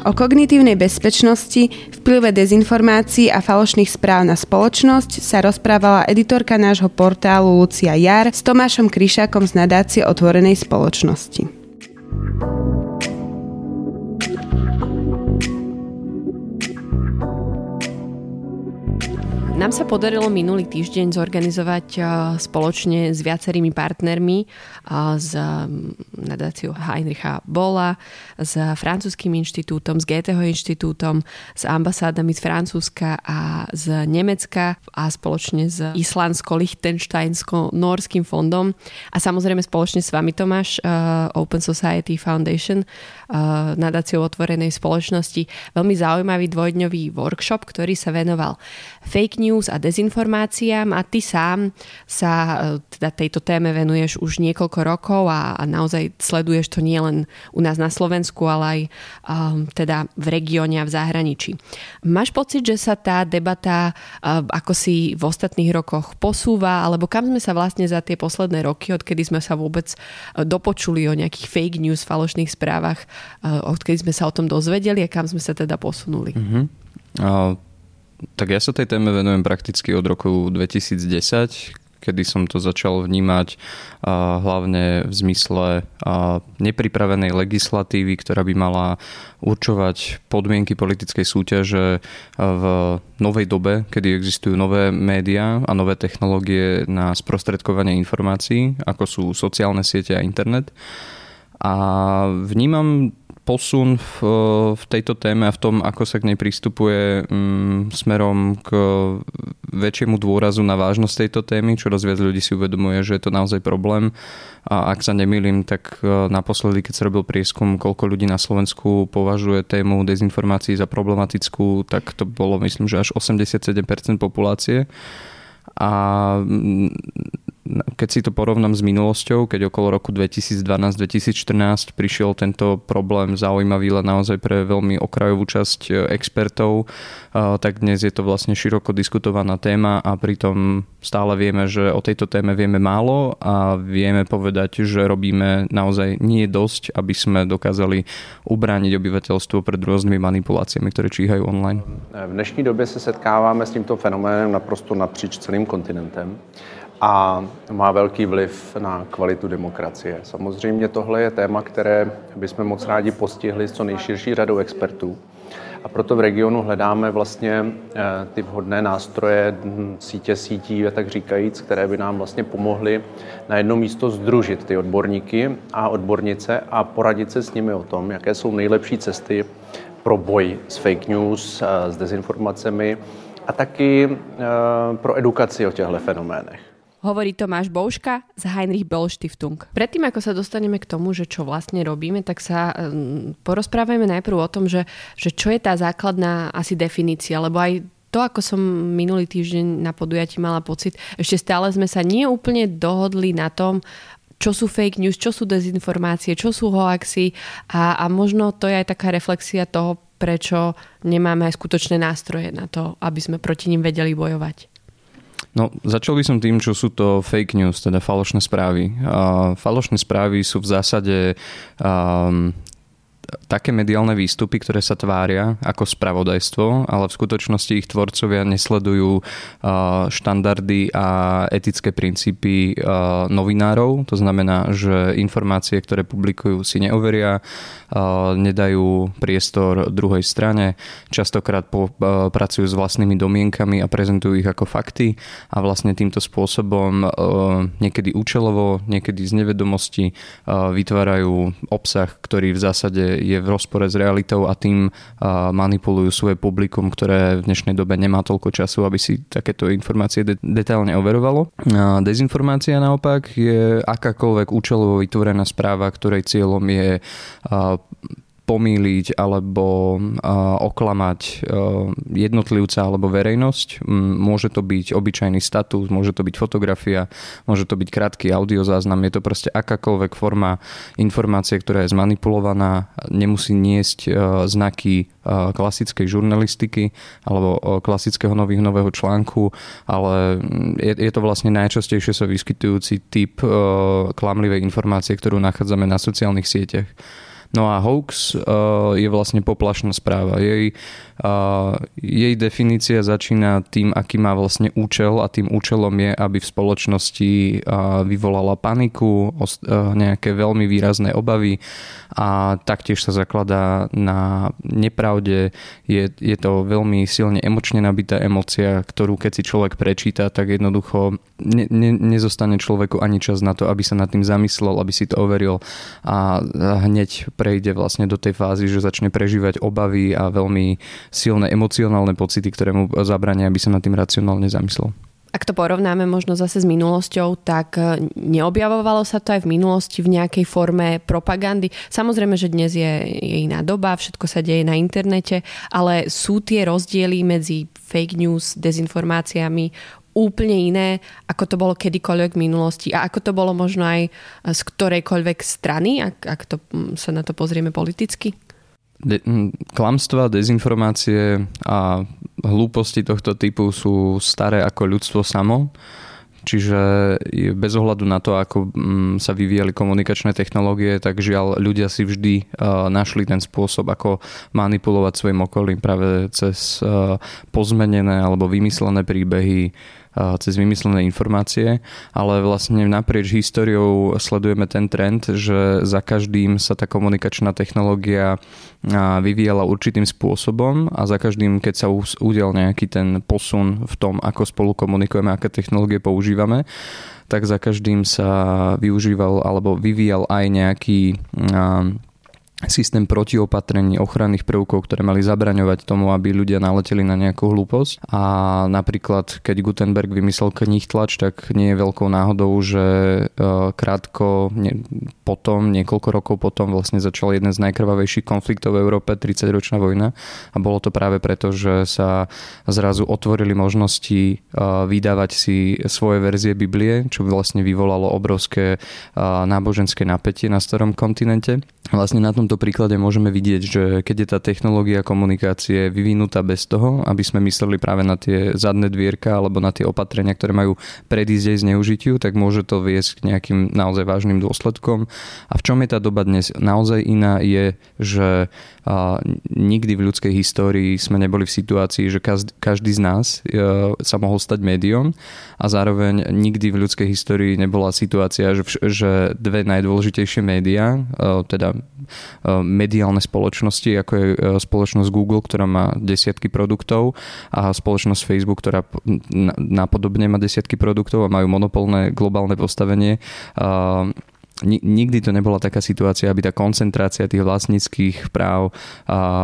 O kognitívnej bezpečnosti, vplyve dezinformácií a falošných správ na spoločnosť sa rozprávala editorka nášho portálu Lucia Jar s Tomášom Kryšákom z nadácie Otvorenej spoločnosti. Nám sa podarilo minulý týždeň zorganizovať eh, spoločne s viacerými partnermi s mm, nadáciou Heinricha Bola, s francúzským inštitútom, s Goetheho inštitútom, s ambasádami z Francúzska a z Nemecka a spoločne s Islandsko-Lichtensteinsko-Norským fondom a samozrejme spoločne s vami Tomáš, eh, Open Society Foundation, eh, nadáciou otvorenej spoločnosti. Veľmi zaujímavý dvojdňový workshop, ktorý sa venoval fake news news a dezinformáciám a ty sám sa e, teda tejto téme venuješ už niekoľko rokov a, a naozaj sleduješ to nielen u nás na Slovensku, ale aj um, teda v regióne a v zahraničí. Máš pocit, že sa tá debata um, ako si v ostatných rokoch posúva, alebo kam sme sa vlastne za tie posledné roky, odkedy sme sa vôbec dopočuli o nejakých fake news, falošných správach, uh, odkedy sme sa o tom dozvedeli a kam sme sa teda posunuli? Mm-hmm. Uh tak ja sa tej téme venujem prakticky od roku 2010, kedy som to začal vnímať hlavne v zmysle nepripravenej legislatívy, ktorá by mala určovať podmienky politickej súťaže v novej dobe, kedy existujú nové médiá a nové technológie na sprostredkovanie informácií, ako sú sociálne siete a internet. A vnímam posun v, v tejto téme a v tom, ako sa k nej pristupuje um, smerom k väčšiemu dôrazu na vážnosť tejto témy. Čoraz viac ľudí si uvedomuje, že je to naozaj problém. A ak sa nemýlim, tak e, naposledy, keď sa robil prieskum, koľko ľudí na Slovensku považuje tému dezinformácií za problematickú, tak to bolo myslím, že až 87% populácie. A keď si to porovnám s minulosťou, keď okolo roku 2012-2014 prišiel tento problém zaujímavý len naozaj pre veľmi okrajovú časť e, expertov, e, tak dnes je to vlastne široko diskutovaná téma a pritom stále vieme, že o tejto téme vieme málo a vieme povedať, že robíme naozaj nie dosť, aby sme dokázali ubrániť obyvateľstvo pred rôznymi manipuláciami, ktoré číhajú online. V dnešní době se setkáváme s tímto fenoménem naprosto napříč celým kontinentem a má velký vliv na kvalitu demokracie. Samozřejmě tohle je téma, které bychom moc rádi postihli s co nejširší řadou expertů. A proto v regionu hledáme vlastně eh, ty vhodné nástroje, hm, sítě sítí, tak říkajíc, které by nám vlastně pomohly na jedno místo združit ty odborníky a odbornice a poradit se s nimi o tom, jaké jsou nejlepší cesty pro boj s fake news, eh, s dezinformacemi a taky eh, pro edukaci o těchto fenoménech hovorí Tomáš Bouška z Heinrich Böll Stiftung. Predtým, ako sa dostaneme k tomu, že čo vlastne robíme, tak sa porozprávajme najprv o tom, že, že čo je tá základná asi definícia, lebo aj to, ako som minulý týždeň na podujatí mala pocit, ešte stále sme sa nie úplne dohodli na tom, čo sú fake news, čo sú dezinformácie, čo sú hoaxy a, a možno to je aj taká reflexia toho, prečo nemáme aj skutočné nástroje na to, aby sme proti ním vedeli bojovať. No, začal by som tým, čo sú to fake news, teda falošné správy. Uh, falošné správy sú v zásade um, také mediálne výstupy, ktoré sa tvária ako spravodajstvo, ale v skutočnosti ich tvorcovia nesledujú štandardy a etické princípy novinárov. To znamená, že informácie, ktoré publikujú, si neoveria, nedajú priestor druhej strane, častokrát pracujú s vlastnými domienkami a prezentujú ich ako fakty a vlastne týmto spôsobom niekedy účelovo, niekedy z nevedomosti vytvárajú obsah, ktorý v zásade je v rozpore s realitou a tým manipulujú svoje publikum, ktoré v dnešnej dobe nemá toľko času, aby si takéto informácie de- detailne overovalo. Dezinformácia naopak je akákoľvek účelovo vytvorená správa, ktorej cieľom je pomýliť alebo oklamať jednotlivca alebo verejnosť. Môže to byť obyčajný status, môže to byť fotografia, môže to byť krátky audiozáznam. Je to proste akákoľvek forma informácie, ktorá je zmanipulovaná, nemusí niesť znaky klasickej žurnalistiky alebo klasického nových nového článku, ale je, je to vlastne najčastejšie sa vyskytujúci typ klamlivej informácie, ktorú nachádzame na sociálnych sieťach. No a hoax uh, je vlastne poplašná správa. Jej, uh, jej definícia začína tým, aký má vlastne účel a tým účelom je, aby v spoločnosti uh, vyvolala paniku, uh, nejaké veľmi výrazné obavy a taktiež sa zakladá na nepravde. Je, je to veľmi silne emočne nabitá emocia, ktorú keď si človek prečíta, tak jednoducho ne, ne, nezostane človeku ani čas na to, aby sa nad tým zamyslel, aby si to overil a hneď prejde vlastne do tej fázy, že začne prežívať obavy a veľmi silné emocionálne pocity, ktoré mu zabrania, aby sa nad tým racionálne zamyslel. Ak to porovnáme možno zase s minulosťou, tak e, neobjavovalo sa to aj v minulosti v nejakej forme propagandy. Samozrejme, že dnes je, je iná doba, všetko sa deje na internete, ale sú tie rozdiely medzi fake news, dezinformáciami úplne iné, ako to bolo kedykoľvek v minulosti a ako to bolo možno aj z ktorejkoľvek strany, ak, ak to, sa na to pozrieme politicky? De- klamstva, dezinformácie a hlúposti tohto typu sú staré ako ľudstvo samo. Čiže bez ohľadu na to, ako sa vyvíjali komunikačné technológie, tak žiaľ ľudia si vždy našli ten spôsob, ako manipulovať svojim okolím práve cez pozmenené alebo vymyslené príbehy, cez vymyslené informácie, ale vlastne naprieč históriou sledujeme ten trend, že za každým sa tá komunikačná technológia vyvíjala určitým spôsobom a za každým, keď sa udial nejaký ten posun v tom, ako spolu komunikujeme, aké technológie používame, tak za každým sa využíval alebo vyvíjal aj nejaký systém protiopatrení ochranných prvkov, ktoré mali zabraňovať tomu, aby ľudia naleteli na nejakú hlúposť. A napríklad, keď Gutenberg vymyslel knih tlač, tak nie je veľkou náhodou, že e, krátko nie, potom, niekoľko rokov potom vlastne začal jeden z najkrvavejších konfliktov v Európe, 30-ročná vojna. A bolo to práve preto, že sa zrazu otvorili možnosti e, vydávať si svoje verzie Biblie, čo vlastne vyvolalo obrovské e, náboženské napätie na starom kontinente. Vlastne na tom tomto príklade môžeme vidieť, že keď je tá technológia komunikácie vyvinutá bez toho, aby sme mysleli práve na tie zadné dvierka alebo na tie opatrenia, ktoré majú predísť jej zneužitiu, tak môže to viesť k nejakým naozaj vážnym dôsledkom. A v čom je tá doba dnes naozaj iná je, že a nikdy v ľudskej histórii sme neboli v situácii, že každý z nás e, sa mohol stať médium a zároveň nikdy v ľudskej histórii nebola situácia, že, že dve najdôležitejšie médiá, e, teda e, mediálne spoločnosti, ako je spoločnosť Google, ktorá má desiatky produktov a spoločnosť Facebook, ktorá napodobne má desiatky produktov a majú monopolné globálne postavenie, nikdy to nebola taká situácia, aby tá koncentrácia tých vlastníckých práv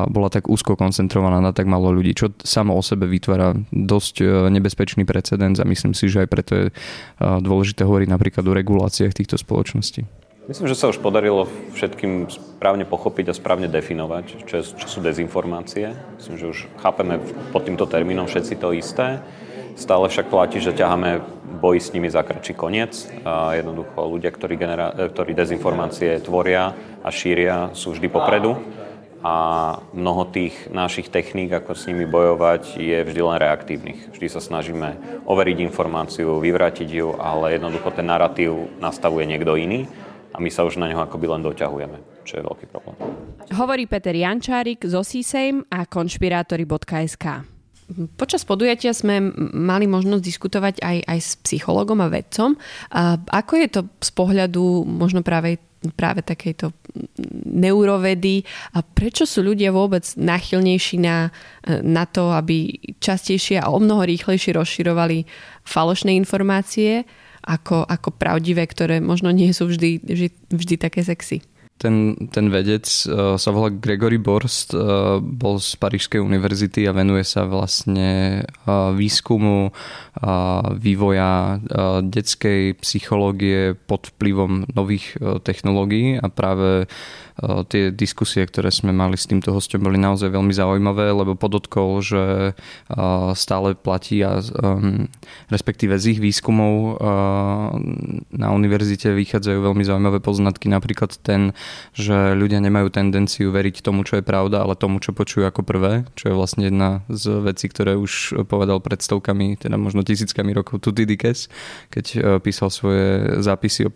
bola tak úzko koncentrovaná na tak malo ľudí, čo samo o sebe vytvára dosť e, nebezpečný precedens a myslím si, že aj preto je e, dôležité hovoriť napríklad o reguláciách týchto spoločností. Myslím, že sa už podarilo všetkým správne pochopiť a správne definovať, čo, čo sú dezinformácie. Myslím, že už chápeme pod týmto termínom všetci to isté. Stále však platí, že ťaháme boj s nimi zakračí koniec. A jednoducho ľudia, ktorí, genera- ktorí dezinformácie tvoria a šíria, sú vždy popredu. A mnoho tých našich techník, ako s nimi bojovať, je vždy len reaktívnych. Vždy sa snažíme overiť informáciu, vyvrátiť ju, ale jednoducho ten narratív nastavuje niekto iný a my sa už na neho akoby len doťahujeme, čo je veľký problém. Hovorí Peter Jančárik z OSISEM a konšpirátory.sk. Počas podujatia sme mali možnosť diskutovať aj, aj s psychologom a vedcom. A ako je to z pohľadu možno práve práve takejto neurovedy a prečo sú ľudia vôbec nachylnejší na, na to, aby častejšie a o mnoho rýchlejšie rozširovali falošné informácie ako, ako pravdivé, ktoré možno nie sú vždy, vždy, vždy také sexy ten, ten vedec uh, sa volá Gregory Borst, uh, bol z Parížskej univerzity a venuje sa vlastne uh, výskumu vývoja detskej psychológie pod vplyvom nových technológií. A práve tie diskusie, ktoré sme mali s týmto hostom, boli naozaj veľmi zaujímavé, lebo podotkol, že stále platí a um, respektíve z ich výskumov na univerzite vychádzajú veľmi zaujímavé poznatky, napríklad ten, že ľudia nemajú tendenciu veriť tomu, čo je pravda, ale tomu, čo počujú ako prvé, čo je vlastne jedna z vecí, ktoré už povedal pred stovkami, teda možno tisíckami rokov Tutidikes, keď e, písal svoje zápisy o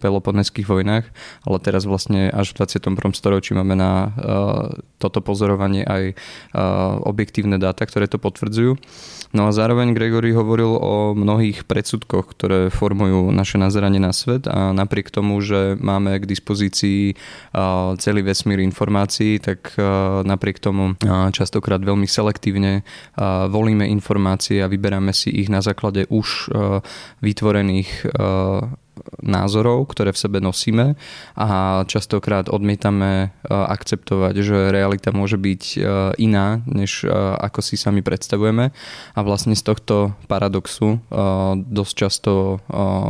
peloponeských vojnách, ale teraz vlastne až v 21. storočí máme na uh, toto pozorovanie aj uh, objektívne dáta, ktoré to potvrdzujú. No a zároveň Gregory hovoril o mnohých predsudkoch, ktoré formujú naše nazeranie na svet a napriek tomu, že máme k dispozícii celý vesmír informácií, tak napriek tomu častokrát veľmi selektívne volíme informácie a vyberáme si ich na základe už vytvorených názorov, ktoré v sebe nosíme a častokrát odmietame e, akceptovať, že realita môže byť e, iná, než e, ako si sami predstavujeme. A vlastne z tohto paradoxu dosť často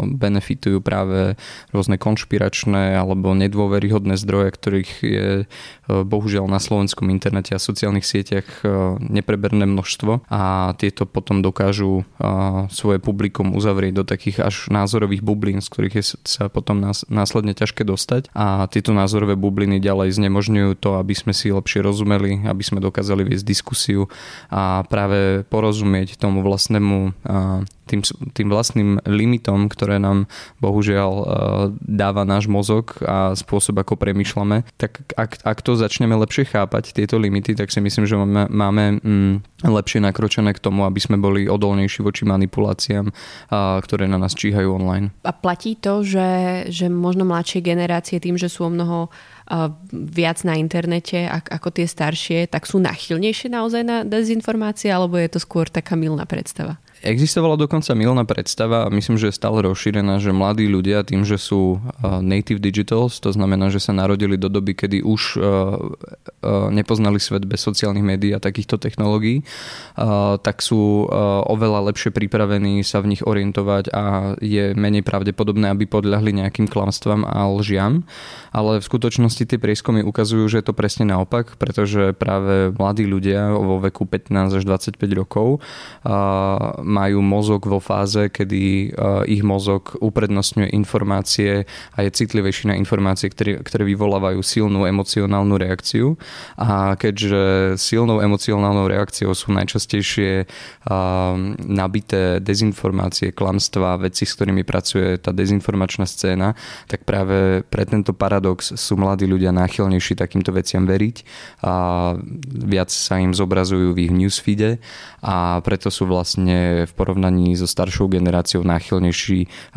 benefitujú práve rôzne konšpiračné alebo nedôveryhodné zdroje, ktorých je bohužiaľ na slovenskom internete a sociálnych sieťach nepreberné množstvo. A tieto potom dokážu svoje publikum uzavrieť do takých až názorových bublín, ktorých je sa potom nás, následne ťažké dostať. A tieto názorové bubliny ďalej znemožňujú to, aby sme si lepšie rozumeli, aby sme dokázali viesť diskusiu a práve porozumieť tomu vlastnému tým, tým vlastným limitom, ktoré nám bohužiaľ e, dáva náš mozog a spôsob, ako premyšľame, tak ak, ak to začneme lepšie chápať, tieto limity, tak si myslím, že máme, máme mm, lepšie nakročené k tomu, aby sme boli odolnejší voči manipuláciám, ktoré na nás číhajú online. A platí to, že, že možno mladšie generácie tým, že sú o mnoho viac na internete ako tie staršie, tak sú nachylnejšie naozaj na dezinformácie, alebo je to skôr taká milná predstava? Existovala dokonca milná predstava a myslím, že je stále rozšírená, že mladí ľudia tým, že sú uh, native digitals, to znamená, že sa narodili do doby, kedy už uh, uh, nepoznali svet bez sociálnych médií a takýchto technológií, tak sú oveľa lepšie pripravení sa v nich orientovať a je menej pravdepodobné, aby podľahli nejakým klamstvám a lžiam. Ale v skutočnosti tie prieskumy ukazujú, že je to presne naopak, pretože práve mladí ľudia vo veku 15 až 25 rokov majú mozog vo fáze, kedy eh, ich mozog uprednostňuje informácie a je citlivejší na informácie, ktoré, ktoré vyvolávajú silnú emocionálnu reakciu. A keďže silnou emocionálnou reakciou sú najčastejšie eh, nabité dezinformácie, klamstvá, veci, s ktorými pracuje tá dezinformačná scéna, tak práve pre tento paradox sú mladí ľudia náchylnejší takýmto veciam veriť a viac sa im zobrazujú v ich newsfeede a preto sú vlastne v porovnaní so staršou generáciou náchylnejší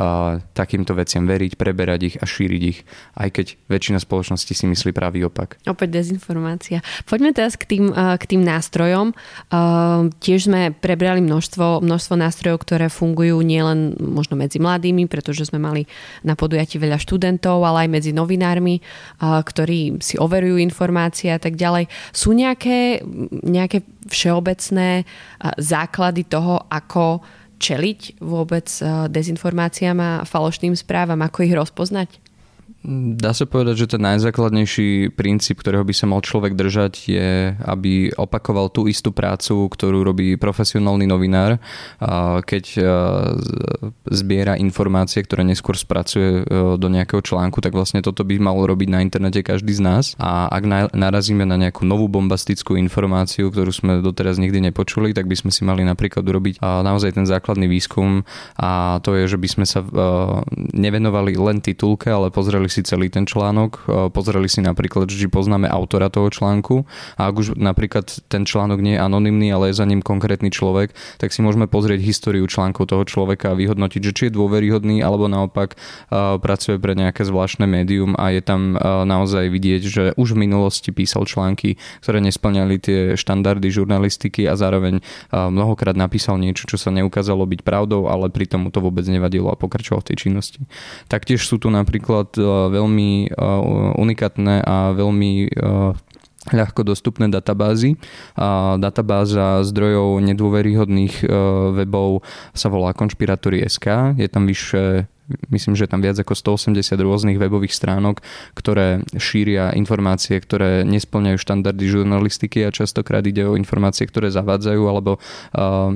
takýmto veciam veriť, preberať ich a šíriť ich, aj keď väčšina spoločnosti si myslí pravý opak. Opäť dezinformácia. Poďme teraz k tým, k tým nástrojom. Tiež sme prebrali množstvo, množstvo nástrojov, ktoré fungujú nielen možno medzi mladými, pretože sme mali na podujatí veľa študentov, ale aj medzi novinármi, ktorí si overujú informácie a tak ďalej. Sú nejaké, nejaké všeobecné základy toho, ako čeliť vôbec dezinformáciám a falošným správam, ako ich rozpoznať? Dá sa povedať, že ten najzákladnejší princíp, ktorého by sa mal človek držať, je, aby opakoval tú istú prácu, ktorú robí profesionálny novinár, keď e, zbiera informácie, ktoré neskôr spracuje e, do nejakého článku, tak vlastne toto by mal robiť na internete každý z nás. A ak narazíme na nejakú novú bombastickú informáciu, ktorú sme doteraz nikdy nepočuli, tak by sme si mali napríklad urobiť naozaj ten základný výskum a to je, že by sme sa e, nevenovali len titulke, ale pozreli si celý ten článok, e, pozreli si napríklad, či poznáme autora toho článku a ak už napríklad ten článok nie je anonymný, ale je za ním konkrétny človek, tak si môžeme pozrieť históriu článkov toho človeka a vyhodnotiť, že či je dôveryhodný alebo naopak e, pracuje pre nejaké zvláštne médium a je tam e, naozaj vidieť, že už v minulosti písal články, ktoré nesplňali tie štandardy žurnalistiky a zároveň mnohokrát napísal niečo, čo sa neukázalo byť pravdou, ale pritom mu to vôbec nevadilo a pokračoval v tej činnosti. Taktiež sú tu napríklad veľmi unikátne a veľmi ľahko dostupné databázy. A databáza zdrojov nedôveryhodných webov sa volá Konšpiratory.sk. Je tam vyše myslím, že tam viac ako 180 rôznych webových stránok, ktoré šíria informácie, ktoré nesplňajú štandardy žurnalistiky a častokrát ide o informácie, ktoré zavádzajú alebo uh,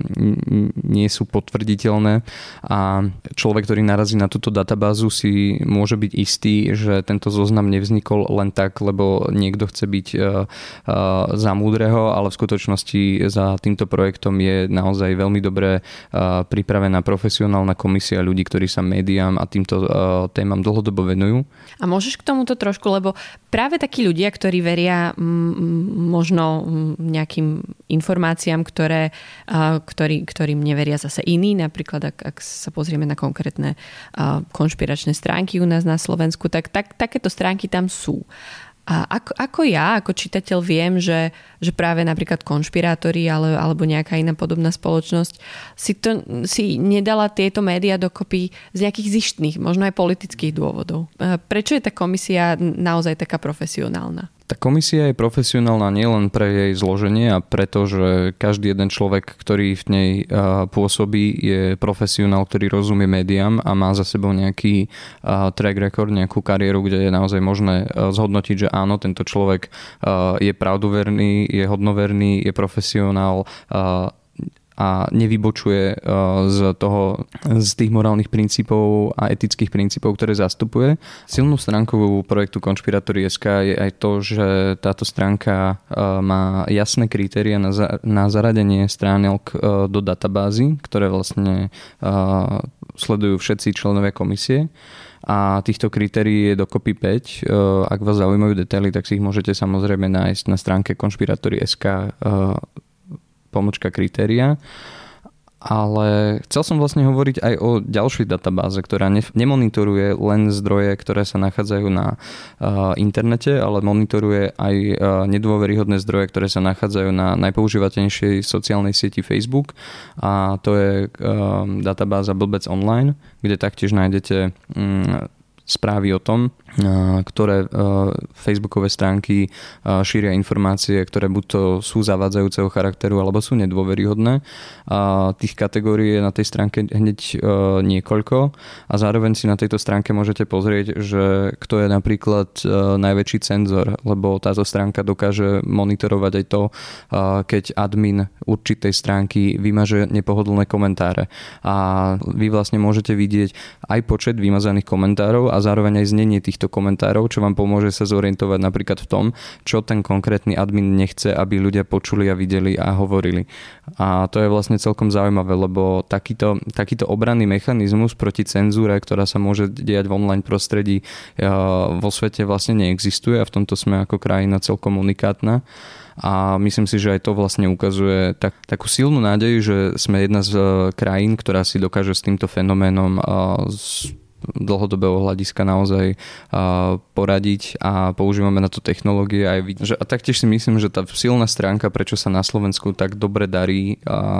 nie sú potvrditeľné. A človek, ktorý narazí na túto databázu si môže byť istý, že tento zoznam nevznikol len tak, lebo niekto chce byť uh, uh, za múdreho, ale v skutočnosti za týmto projektom je naozaj veľmi dobre uh, pripravená profesionálna komisia ľudí, ktorí sa médiám a týmto uh, témam dlhodobo venujú. A môžeš k tomuto trošku, lebo práve takí ľudia, ktorí veria m, možno nejakým informáciám, ktoré, uh, ktorý, ktorým neveria zase iní, napríklad ak, ak sa pozrieme na konkrétne uh, konšpiračné stránky u nás na Slovensku, tak, tak takéto stránky tam sú. A ako, ako ja, ako čitateľ viem, že, že práve napríklad konšpirátori ale, alebo nejaká iná podobná spoločnosť si, to, si nedala tieto médiá dokopy z nejakých zištných, možno aj politických dôvodov. Prečo je tá komisia naozaj taká profesionálna? Tá komisia je profesionálna nielen pre jej zloženie a preto, že každý jeden človek, ktorý v nej pôsobí, je profesionál, ktorý rozumie médiám a má za sebou nejaký track record, nejakú kariéru, kde je naozaj možné zhodnotiť, že áno, tento človek je pravdoverný, je hodnoverný, je profesionál, a nevybočuje uh, z toho, z tých morálnych princípov a etických princípov, ktoré zastupuje. Silnou stránkou projektu Konšpiratory.sk je aj to, že táto stránka uh, má jasné kritéria na, za, na zaradenie stránok uh, do databázy, ktoré vlastne sledujú všetci členovia komisie a týchto kritérií je dokopy 5. Ak vás zaujímajú detaily, tak si ich môžete samozrejme nájsť na stránke konšpiratory.sk pomočka kritéria. Ale chcel som vlastne hovoriť aj o ďalšej databáze, ktorá ne, nemonitoruje len zdroje, ktoré sa nachádzajú na uh, internete, ale monitoruje aj uh, nedôveryhodné zdroje, ktoré sa nachádzajú na najpoužívateľnejšej sociálnej sieti Facebook a to je uh, databáza Blbec Online, kde taktiež nájdete um, správy o tom, ktoré facebookové stránky šíria informácie, ktoré buď to sú zavádzajúceho charakteru alebo sú nedôveryhodné. A tých kategórií je na tej stránke hneď niekoľko a zároveň si na tejto stránke môžete pozrieť, že kto je napríklad najväčší cenzor, lebo táto stránka dokáže monitorovať aj to, keď admin určitej stránky vymaže nepohodlné komentáre. A vy vlastne môžete vidieť aj počet vymazaných komentárov a zároveň aj znenie týchto komentárov, čo vám pomôže sa zorientovať napríklad v tom, čo ten konkrétny admin nechce, aby ľudia počuli a videli a hovorili. A to je vlastne celkom zaujímavé, lebo takýto, takýto obranný mechanizmus proti cenzúre, ktorá sa môže diať v online prostredí vo svete vlastne neexistuje a v tomto sme ako krajina celkom unikátna a myslím si, že aj to vlastne ukazuje tak, takú silnú nádej, že sme jedna z krajín, ktorá si dokáže s týmto fenoménom dlhodobého hľadiska naozaj poradiť a používame na to technológie aj že, a taktiež si myslím, že tá silná stránka, prečo sa na Slovensku tak dobre darí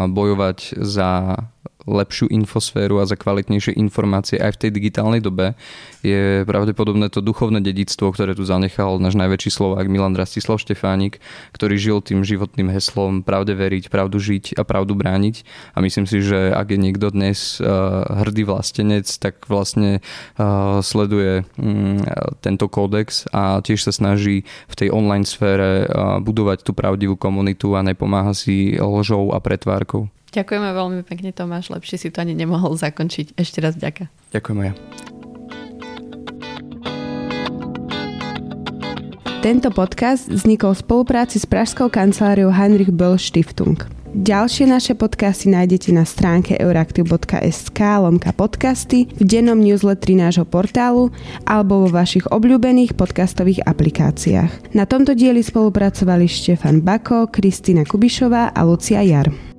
bojovať za lepšiu infosféru a za kvalitnejšie informácie aj v tej digitálnej dobe, je pravdepodobné to duchovné dedictvo, ktoré tu zanechal náš najväčší Slovák Milan Rastislav Štefánik, ktorý žil tým životným heslom pravde veriť, pravdu žiť a pravdu brániť. A myslím si, že ak je niekto dnes uh, hrdý vlastenec, tak vlastne uh, sleduje um, tento kódex a tiež sa snaží v tej online sfére uh, budovať tú pravdivú komunitu a nepomáha si lžou a pretvárkou. Ďakujeme veľmi pekne Tomáš, lepšie si to ani nemohol zakončiť. Ešte raz ďaká. Ďakujem aj ja. Tento podcast vznikol v spolupráci s pražskou kanceláriou Heinrich Böll Stiftung. Ďalšie naše podcasty nájdete na stránke euraktiv.sk lomka podcasty, v dennom newsletteri nášho portálu alebo vo vašich obľúbených podcastových aplikáciách. Na tomto dieli spolupracovali Štefan Bako, Kristina Kubišová a Lucia Jar.